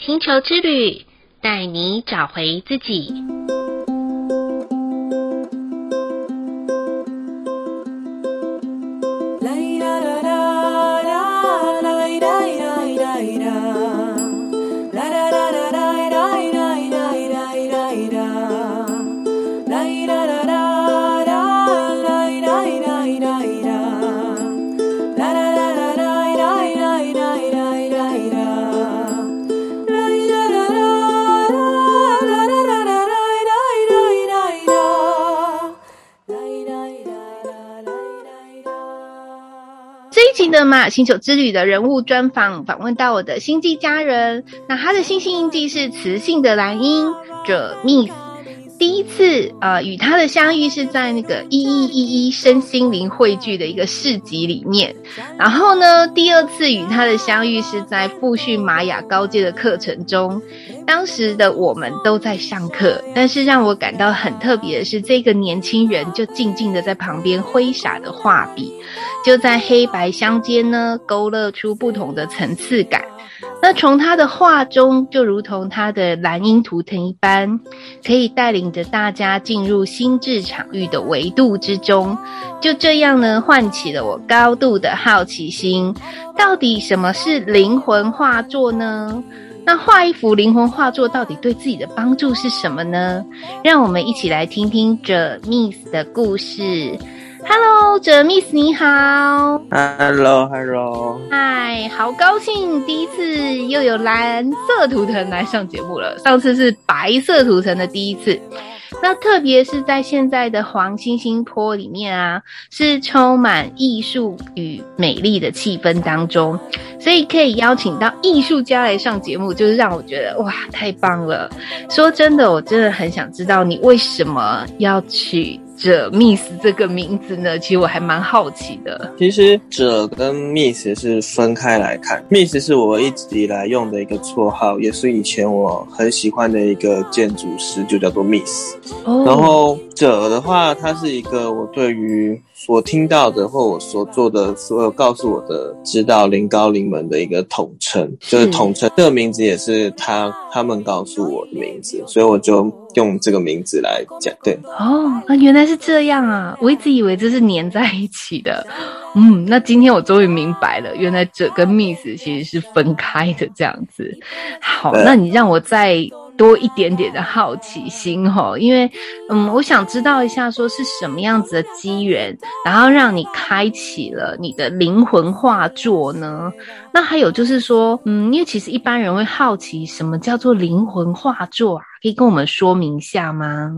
星球之旅，带你找回自己。那么星球之旅的人物专访，访问到我的星际家人。那他的星星印记是雌性的蓝鹰者 Miss。第一次呃与他的相遇是在那个一一一一身心灵汇聚的一个市集里面。然后呢，第二次与他的相遇是在复训玛雅高阶的课程中。当时的我们都在上课，但是让我感到很特别的是，这个年轻人就静静的在旁边挥洒的画笔，就在黑白相间呢，勾勒出不同的层次感。那从他的画中，就如同他的蓝鹰图腾一般，可以带领着大家进入心智场域的维度之中。就这样呢，唤起了我高度的好奇心。到底什么是灵魂画作呢？那画一幅灵魂画作到底对自己的帮助是什么呢？让我们一起来听听者 Miss 的故事。Hello，者 Miss 你好。Hello，Hello。嗨，好高兴第一次又有蓝色图腾来上节目了。上次是白色图腾的第一次。那特别是在现在的黄星星坡里面啊，是充满艺术与美丽的气氛当中，所以可以邀请到艺术家来上节目，就是让我觉得哇，太棒了。说真的，我真的很想知道你为什么要取者 Miss 这个名字呢？其实我还蛮好奇的。其实者跟 Miss 是分开来看，Miss 是我一直以来用的一个绰号，也是以前我很喜欢的一个建筑师，就叫做 Miss。Oh. 然后者的话，它是一个我对于。我听到的或我所做的所有告诉我的指导灵高灵们的一个统称，就是统称这个名字也是他他们告诉我的名字，所以我就用这个名字来讲。对，哦，那原来是这样啊！我一直以为这是粘在一起的。嗯，那今天我终于明白了，原来者跟 Miss 其实是分开的这样子。好，那你让我再。多一点点的好奇心哈，因为，嗯，我想知道一下，说是什么样子的机缘，然后让你开启了你的灵魂画作呢？那还有就是说，嗯，因为其实一般人会好奇，什么叫做灵魂画作啊？可以跟我们说明一下吗？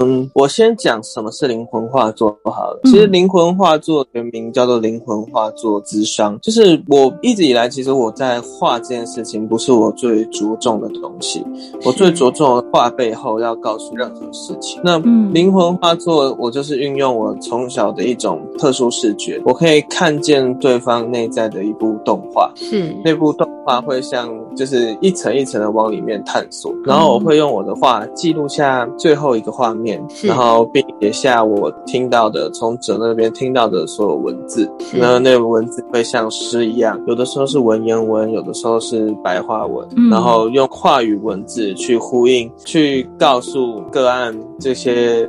嗯，我先讲什么是灵魂画作好了。其实灵魂画作原名叫做灵魂画作之商，就是我一直以来，其实我在画这件事情不是我最着重的东西。我最着重的画背后要告诉任何事情。那灵魂画作，我就是运用我从小的一种特殊视觉，我可以看见对方内在的一部动画。是那部动画会像就是一层一层的往里面探索，然后我会用。用我的话记录下最后一个画面，然后并写下我听到的，从者那边听到的所有文字。那那个文字会像诗一样，有的时候是文言文，有的时候是白话文，嗯、然后用话语文字去呼应，去告诉个案这些。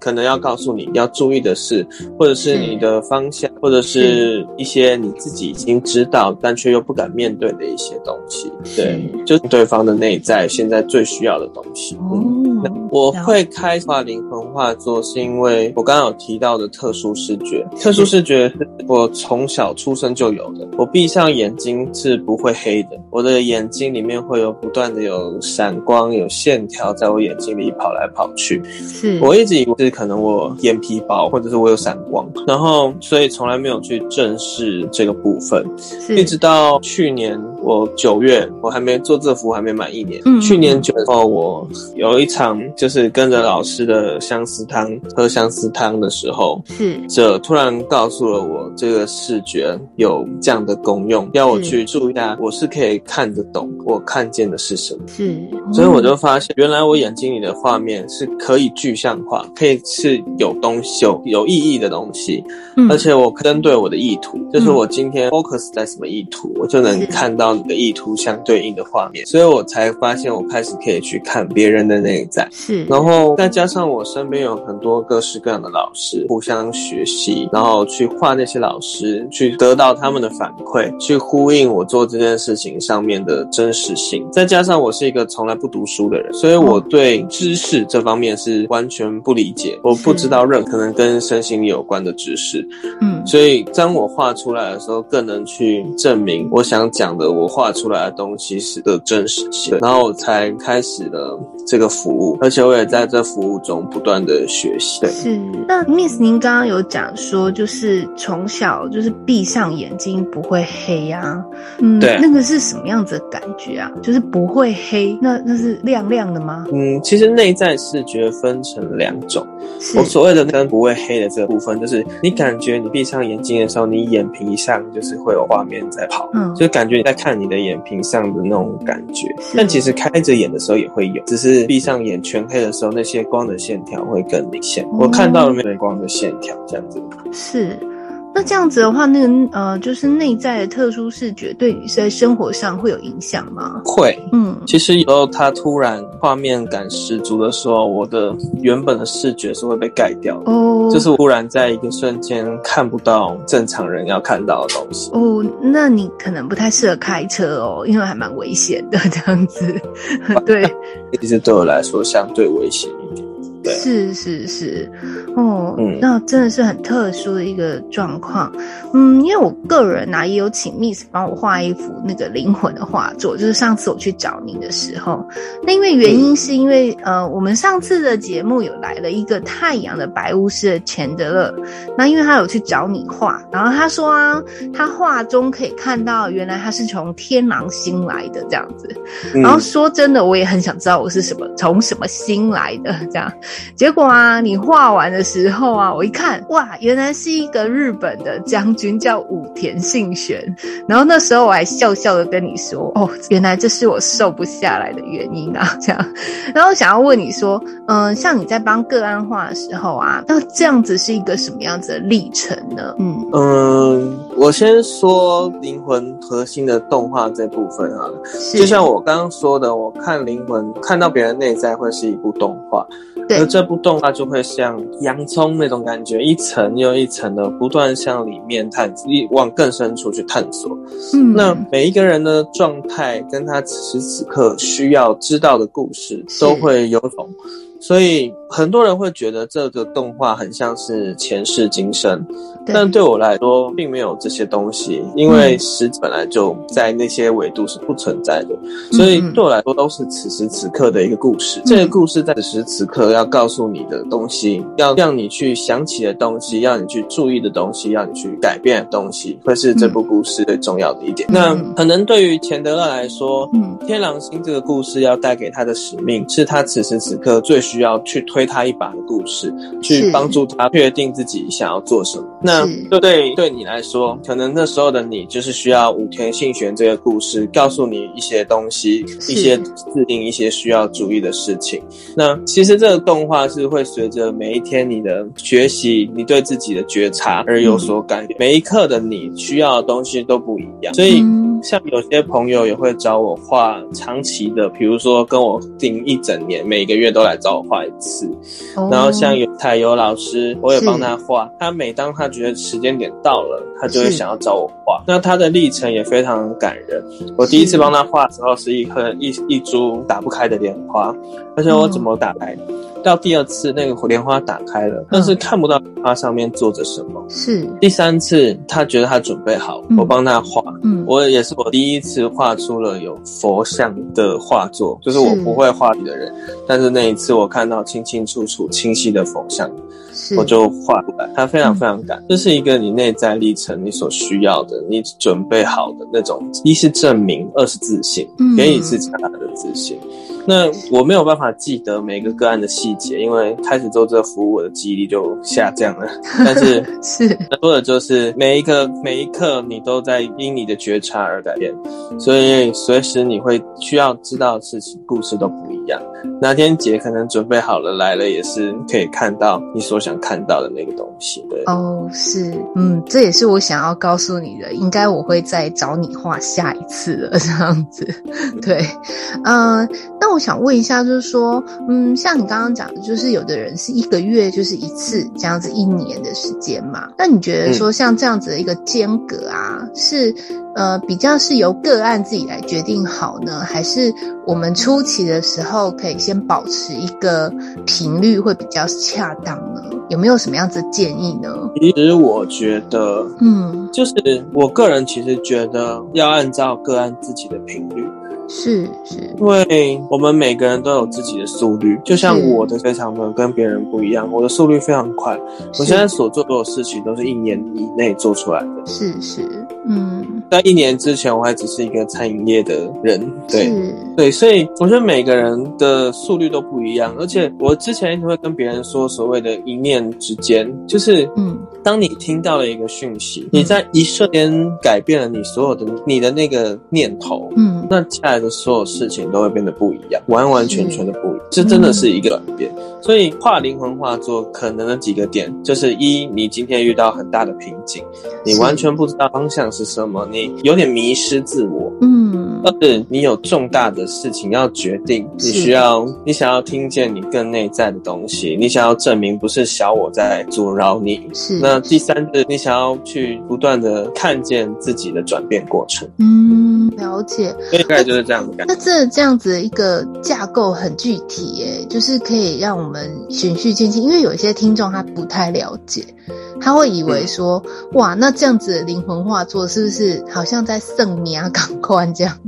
可能要告诉你要注意的事，或者是你的方向，或者是一些你自己已经知道但却又不敢面对的一些东西。对，就对方的内在现在最需要的东西。嗯，我会开画灵魂画作，是因为我刚刚有提到的特殊视觉。特殊视觉是我从小出生就有的。我闭上眼睛是不会黑的，我的眼睛里面会有不断的有闪光、有线条在我眼睛里跑来跑去。是我一直以为。是可能我眼皮薄，或者是我有散光，然后所以从来没有去正视这个部分，一直到去年我九月，我还没做这幅，还没满一年。嗯、去年九月后，我有一场就是跟着老师的相思汤喝相思汤的时候，是这突然告诉了我这个视觉有这样的功用，要我去注意一下，我是可以看得懂我看见的是什么。是，所以我就发现，原来我眼睛里的画面是可以具象化，可以是有东西、有有意义的东西，嗯、而且我针对我的意图，就是我今天 focus 在什么意图，嗯、我就能看到你的意图相对应的画面，所以我才发现我开始可以去看别人的内在。是，然后再加上我身边有很多各式各样的老师，互相学习，然后去画那些老师，去得到他们的反馈，去呼应我做这件事情上面的真实性。再加上我是一个从来不读书的人，所以我对知识这方面是完全不理解，我不知道任何能跟身心有关的知识。嗯，所以当我画出来的时候，更能去证明我想讲的，我画出来的东西是的真实性。然后我才开始了这个服务，而且我也在这服务中不断的学习。对，是。那 Miss，您刚刚有讲说，就是从小就是闭上眼睛不会黑啊？嗯，对，那个是什么样子的感觉啊？就是不会黑，那那是亮亮的吗？嗯，其实内在视觉分成两种。是我所谓的跟不会黑的这个部分，就是你感觉你闭上眼睛的时候，你眼皮上就是会有画面在跑，嗯，就感觉你在看你的眼皮上的那种感觉。但其实开着眼的时候也会有，只是闭上眼全黑的时候，那些光的线条会更明显。嗯、我看到了没有光的线条，这样子。是。那这样子的话，那个呃，就是内在的特殊视觉，对你在生活上会有影响吗？会，嗯，其实有时候它突然画面感十足的时候，我的原本的视觉是会被盖掉的哦，就是突然在一个瞬间看不到正常人要看到的东西哦。那你可能不太适合开车哦，因为还蛮危险的这样子。对，其实对我来说相对危险是是是，哦，嗯，那真的是很特殊的一个状况，嗯，因为我个人呢、啊、也有请 Miss 帮我画一幅那个灵魂的画作，就是上次我去找您的时候，那因为原因是因为、嗯、呃，我们上次的节目有来了一个太阳的白巫师的钱德勒，那因为他有去找你画，然后他说啊，他画中可以看到原来他是从天狼星来的这样子，然后说真的，我也很想知道我是什么从什么星来的这样。结果啊，你画完的时候啊，我一看，哇，原来是一个日本的将军，叫武田信玄。然后那时候我还笑笑的跟你说，哦，原来这是我瘦不下来的原因啊，这样。然后想要问你说，嗯、像你在帮个案画的时候啊，那这样子是一个什么样子的历程呢？嗯嗯，我先说灵魂核心的动画这部分啊，就像我刚刚说的，我看灵魂看到别人内在会是一部动画。对而这部动画就会像洋葱那种感觉，一层又一层的不断向里面探，一往更深处去探索。嗯，那每一个人的状态跟他此时此刻需要知道的故事都会有种。所以很多人会觉得这个动画很像是前世今生，但对我来说并没有这些东西，因为实本来就在那些维度是不存在的，嗯、所以对我来说都是此时此刻的一个故事。嗯、这个故事在此时此刻要告诉你的东西，要让你去想起的东西，要你去注意的东西，要你去改变的东西，会是这部故事最重要的一点。嗯、那可能对于钱德勒来说，嗯，天狼星这个故事要带给他的使命，是他此时此刻最需要去推他一把的故事，去帮助他确定自己想要做什么。那对对对你来说，可能那时候的你就是需要武田信玄这个故事，告诉你一些东西，一些制定一些需要注意的事情。那其实这个动画是会随着每一天你的学习，你对自己的觉察而有所改变。嗯、每一刻的你需要的东西都不一样，所以。嗯像有些朋友也会找我画长期的，比如说跟我定一整年，每个月都来找我画一次。Oh, 然后像有彩油老师，我也帮他画。他每当他觉得时间点到了，他就会想要找我画。那他的历程也非常感人。我第一次帮他画的时候，是一颗一一株打不开的莲花，而且我怎么打开？嗯到第二次，那个莲花打开了，但是看不到它上面坐着什么。是第三次，他觉得他准备好，嗯、我帮他画。嗯，我也是我第一次画出了有佛像的画作，就是我不会画的人，是但是那一次我看到清清楚楚、清晰的佛像，我就画出来。他非常非常感，嗯、这是一个你内在历程，你所需要的，你准备好的那种，一是证明，二是自信，给你自己的自信。那我没有办法记得每个个案的细节，因为开始做这个服务，我的记忆力就下降了。但是是说的就是每一个每一刻，你都在因你的觉察而改变，所以随时你会需要知道的事情、故事都不一样。哪天姐可能准备好了来了，也是可以看到你所想看到的那个东西。对，哦，是，嗯，这也是我想要告诉你的。应该我会再找你画下一次了，这样子。对，嗯、呃，那我想问一下，就是说，嗯，像你刚刚讲的，就是有的人是一个月就是一次这样子，一年的时间嘛。那你觉得说像这样子的一个间隔啊，嗯、是？呃，比较是由个案自己来决定好呢，还是我们初期的时候可以先保持一个频率会比较恰当呢？有没有什么样子的建议呢？其实我觉得，嗯，就是我个人其实觉得要按照个案自己的频率。是是，因为我们每个人都有自己的速率，就像我的非常的跟别人不一样，我的速率非常快。我现在所做的事情都是一年以内做出来的。是是，嗯，在一年之前我还只是一个餐饮业的人，对。对，所以我觉得每个人的速率都不一样，而且我之前一直会跟别人说，所谓的一念之间，就是嗯。当你听到了一个讯息，你在一瞬间改变了你所有的你的那个念头，嗯，那接下来的所有事情都会变得不一样，完完全全的不一样，这真的是一个转变。所以画灵魂画作可能的几个点，就是一，你今天遇到很大的瓶颈，你完全不知道方向是什么，你有点迷失自我，嗯，二是你有重大的事情要决定，你需要你想要听见你更内在的东西，你想要证明不是小我在阻挠你，是那。那第三是，你想要去不断的看见自己的转变过程。嗯，了解。大概就是这样的感觉。那这这样子的一个架构很具体耶，就是可以让我们循序渐进。因为有一些听众他不太了解。他会以为说，哇，那这样子的灵魂画作是不是好像在圣米亚港观这样？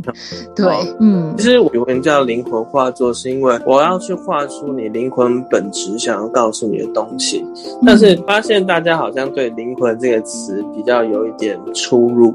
对，嗯，其实我有人叫灵魂画作，是因为我要去画出你灵魂本质想要告诉你的东西。但是发现大家好像对灵魂这个词比较有一点出入。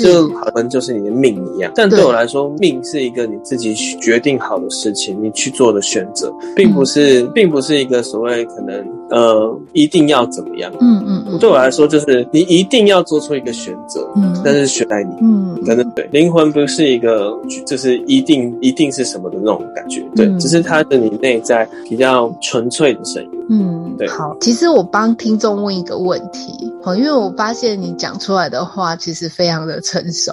就好像就是你的命一样，但对我来说，命是一个你自己决定好的事情，你去做的选择，并不是，并不是一个所谓可能呃一定要怎么样。嗯嗯嗯，对我来说，就是你一定要做出一个选择，嗯，但是选在你，嗯，真的对，灵魂不是一个就是一定一定是什么的那种感觉，对，只是它是你内在比较纯粹的声音。嗯，对。好，其实我帮听众问一个问题，好因为我发现你讲出来的话其实非常的成熟。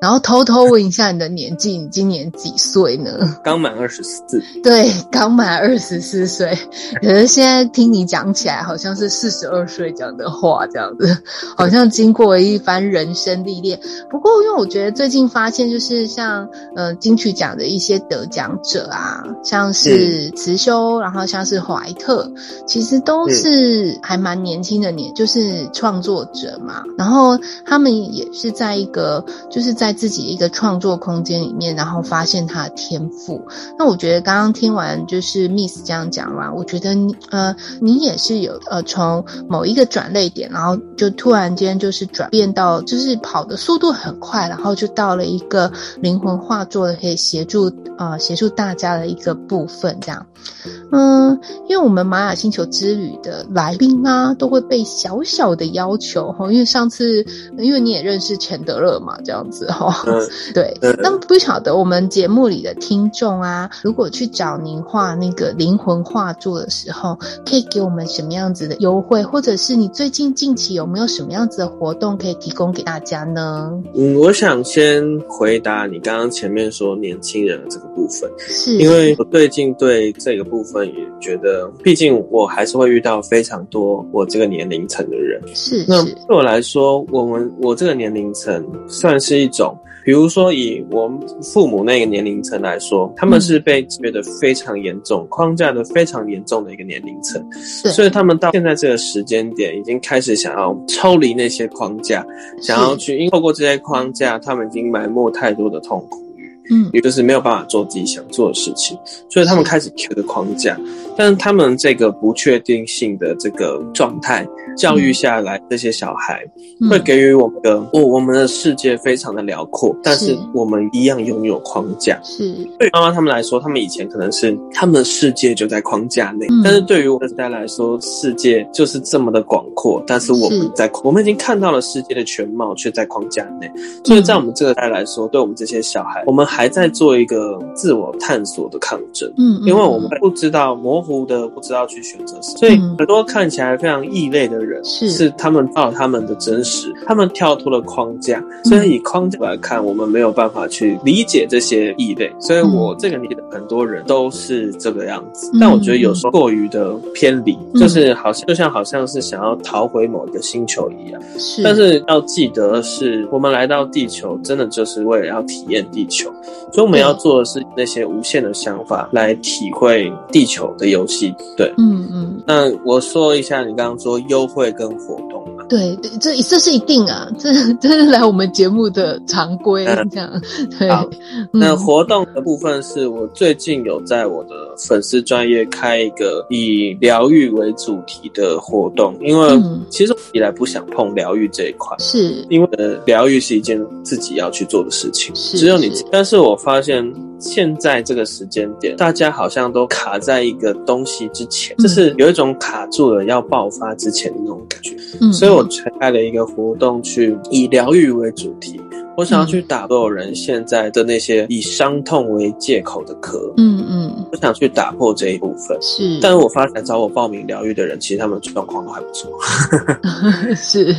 然后偷偷问一下你的年纪，你今年几岁呢？刚满二十四。对，刚满二十四岁。可是现在听你讲起来，好像是四十二岁讲的话，这样子，好像经过了一番人生历练。不过，因为我觉得最近发现，就是像呃金曲奖的一些得奖者啊，像是慈修，然后像是怀特，其实都是还蛮年轻的年，就是创作者嘛。然后他们也是在一个就是。在自己一个创作空间里面，然后发现他的天赋。那我觉得刚刚听完就是 Miss 这样讲完，我觉得你呃，你也是有呃，从某一个转捩点，然后就突然间就是转变到，就是跑的速度很快，然后就到了一个灵魂画作的可以协助呃协助大家的一个部分，这样。嗯，因为我们玛雅星球之旅的来宾啊，都会被小小的要求哈，因为上次因为你也认识钱德勒嘛，这样子。哈，对，那不晓得我们节目里的听众啊，如果去找您画那个灵魂画作的时候，可以给我们什么样子的优惠，或者是你最近近期有没有什么样子的活动可以提供给大家呢？嗯，我想先回答你刚刚前面说年轻人的这个部分，是因为我最近对这个部分也觉得，毕竟我还是会遇到非常多我这个年龄层的人，是，是那对我来说，我们我这个年龄层算是一。种，比如说以我父母那个年龄层来说，他们是被觉得非常严重、框架的非常严重的一个年龄层，所以他们到现在这个时间点，已经开始想要抽离那些框架，想要去，因透过这些框架，他们已经埋没太多的痛苦。嗯，也就是没有办法做自己想做的事情，所以他们开始贴的框架。但是他们这个不确定性的这个状态教育下来，这些小孩会给予我们的，哦，我们的世界非常的辽阔，但是我们一样拥有框架。是对妈妈他们来说，他们以前可能是他们的世界就在框架内，但是对于我们这代来说，世界就是这么的广阔，但是我们在我们已经看到了世界的全貌，却在框架内。所以在我们这个代来说，对我们这些小孩，我们。还在做一个自我探索的抗争。嗯，因为我们不知道模糊的，不知道去选择什么，所以很多看起来非常异类的人，是。是他们到他们的真实，他们跳脱了框架，所以以框架来看，我们没有办法去理解这些异类。所以我这个里的很多人都是这个样子，但我觉得有时候过于的偏离，就是好像就像好像是想要逃回某一个星球一样。是，但是要记得是我们来到地球，真的就是为了要体验地球，所以我们要做的是那些无限的想法来体会地球的游戏。对，嗯嗯。那我说一下，你刚刚说优惠跟活动。对对，这这是一定啊，这这是来我们节目的常规这样。对，好，那活动的部分是我最近有在我的粉丝专业开一个以疗愈为主题的活动，因为其实我以来不想碰疗愈这一块，是因为疗愈是一件自己要去做的事情，只有你。但是我发现。现在这个时间点，大家好像都卡在一个东西之前，就是有一种卡住了要爆发之前的那种感觉。嗯，所以我才开了一个活动，去以疗愈为主题。我想要去打所有人现在的那些以伤痛为借口的壳，嗯嗯，我想去打破这一部分。是，但是我发现找我报名疗愈的人，其实他们状况都还不错。是，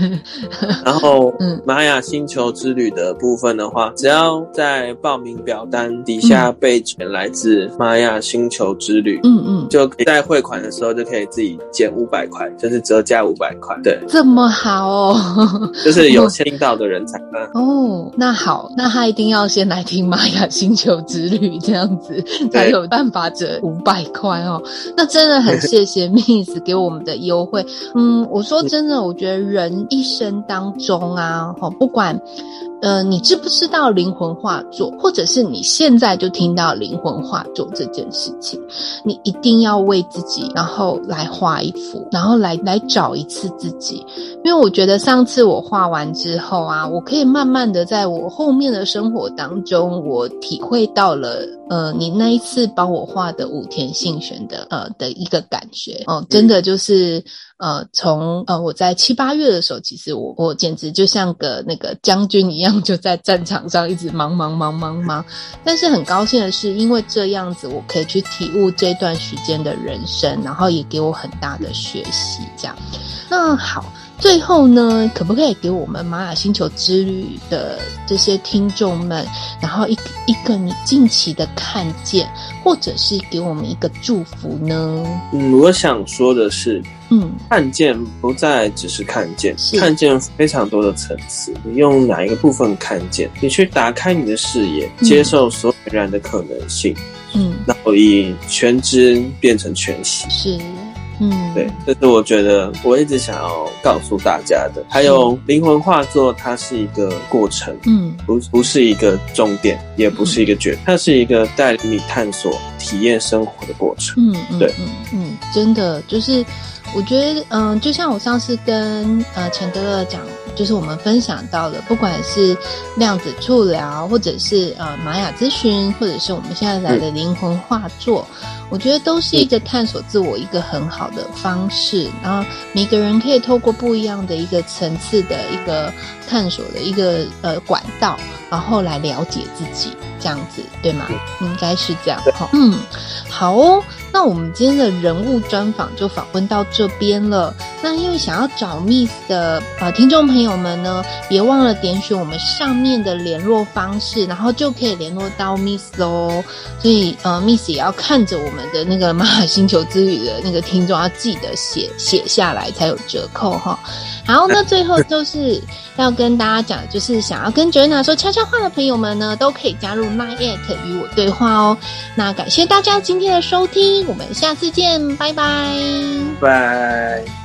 然后，嗯，玛雅星球之旅的部分的话，只要在报名表单底下备注来自玛雅星球之旅，嗯嗯，就可以在汇款的时候就可以自己减五百块，就是折价五百块。对，这么好。哦，就是有听到的人才能哦。那好，那他一定要先来听玛雅星球之旅，这样子才有办法折五百块哦。那真的很谢谢 Miss 给我们的优惠。嗯，我说真的，我觉得人一生当中啊，哈，不管。呃，你知不知道灵魂画作，或者是你现在就听到灵魂画作这件事情，你一定要为自己，然后来画一幅，然后来来找一次自己，因为我觉得上次我画完之后啊，我可以慢慢的在我后面的生活当中，我体会到了，呃，你那一次帮我画的武田信玄的，呃的一个感觉，哦、真的就是。呃，从呃我在七八月的时候，其实我我简直就像个那个将军一样，就在战场上一直忙忙忙忙忙。但是很高兴的是，因为这样子，我可以去体悟这段时间的人生，然后也给我很大的学习。这样，那好。最后呢，可不可以给我们玛雅星球之旅的这些听众们，然后一一个你近期的看见，或者是给我们一个祝福呢？嗯，我想说的是，嗯，看见不再只是看见，看见非常多的层次。你用哪一个部分看见？你去打开你的视野，接受所有然的可能性，嗯，然后以全知变成全息，是。嗯，对，这是我觉得我一直想要告诉大家的。还有灵魂画作，它是一个过程，嗯，不不是一个终点，也不是一个绝，嗯、它是一个带领你探索、体验生活的过程。嗯，对，嗯嗯，真的就是，我觉得，嗯、呃，就像我上次跟呃钱德勒讲。就是我们分享到的，不管是量子触疗，或者是呃玛雅咨询，或者是我们现在来的灵魂画作，嗯、我觉得都是一个探索自我一个很好的方式。然后每个人可以透过不一样的一个层次的一个探索的一个呃管道，然后来了解自己，这样子对吗？嗯、应该是这样。好，嗯，好哦。那我们今天的人物专访就访问到这边了。那因为想要找 Miss 的呃听众朋友们呢，别忘了点选我们上面的联络方式，然后就可以联络到 Miss 喽。所以呃，Miss 也要看着我们的那个玛雅星球之旅的那个听众，要记得写写下来才有折扣哈。好，那最后就是要跟大家讲，就是想要跟 Joanna 说悄悄话的朋友们呢，都可以加入 Nine 与我对话哦。那感谢大家今天的收听。我们下次见，拜拜。拜。